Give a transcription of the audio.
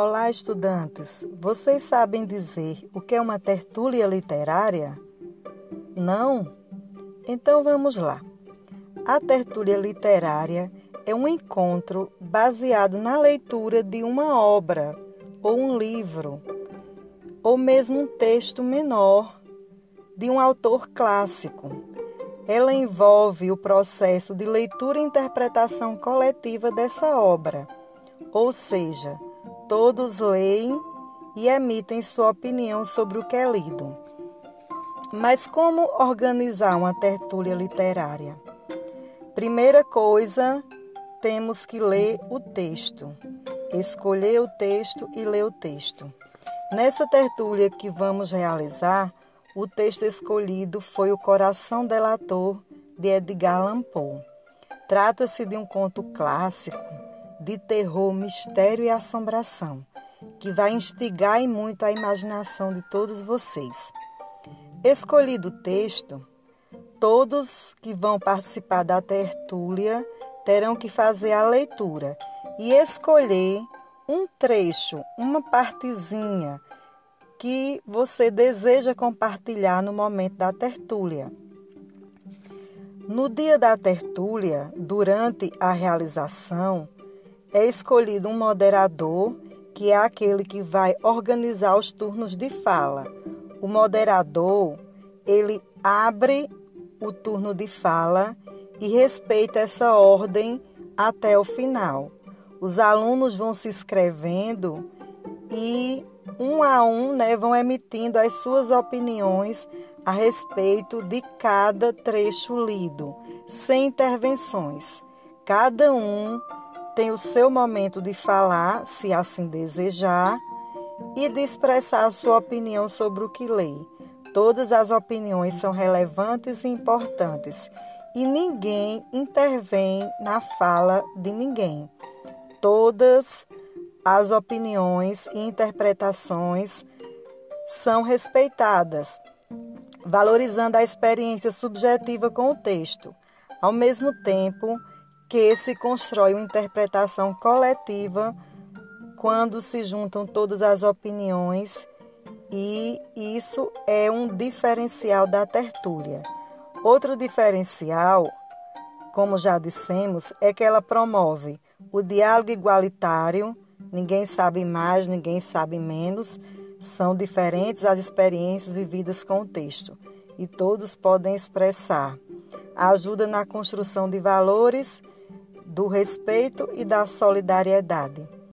Olá, estudantes! Vocês sabem dizer o que é uma tertúlia literária? Não? Então vamos lá. A tertúlia literária é um encontro baseado na leitura de uma obra, ou um livro, ou mesmo um texto menor de um autor clássico. Ela envolve o processo de leitura e interpretação coletiva dessa obra, ou seja, Todos leem e emitem sua opinião sobre o que é lido. Mas como organizar uma tertúlia literária? Primeira coisa, temos que ler o texto, escolher o texto e ler o texto. Nessa tertúlia que vamos realizar, o texto escolhido foi O Coração Delator, de Edgar Allan Poe. Trata-se de um conto clássico de terror, mistério e assombração, que vai instigar e muito a imaginação de todos vocês. Escolhido o texto, todos que vão participar da tertúlia terão que fazer a leitura e escolher um trecho, uma partezinha que você deseja compartilhar no momento da tertúlia. No dia da tertúlia, durante a realização, é escolhido um moderador, que é aquele que vai organizar os turnos de fala. O moderador, ele abre o turno de fala e respeita essa ordem até o final. Os alunos vão se inscrevendo e um a um né, vão emitindo as suas opiniões a respeito de cada trecho lido, sem intervenções. Cada um tem o seu momento de falar, se assim desejar, e de expressar a sua opinião sobre o que lê. Todas as opiniões são relevantes e importantes e ninguém intervém na fala de ninguém. Todas as opiniões e interpretações são respeitadas, valorizando a experiência subjetiva com o texto. Ao mesmo tempo, que se constrói uma interpretação coletiva quando se juntam todas as opiniões e isso é um diferencial da tertúlia. Outro diferencial, como já dissemos, é que ela promove o diálogo igualitário, ninguém sabe mais, ninguém sabe menos, são diferentes as experiências vividas com o texto e todos podem expressar. Ajuda na construção de valores do respeito e da solidariedade.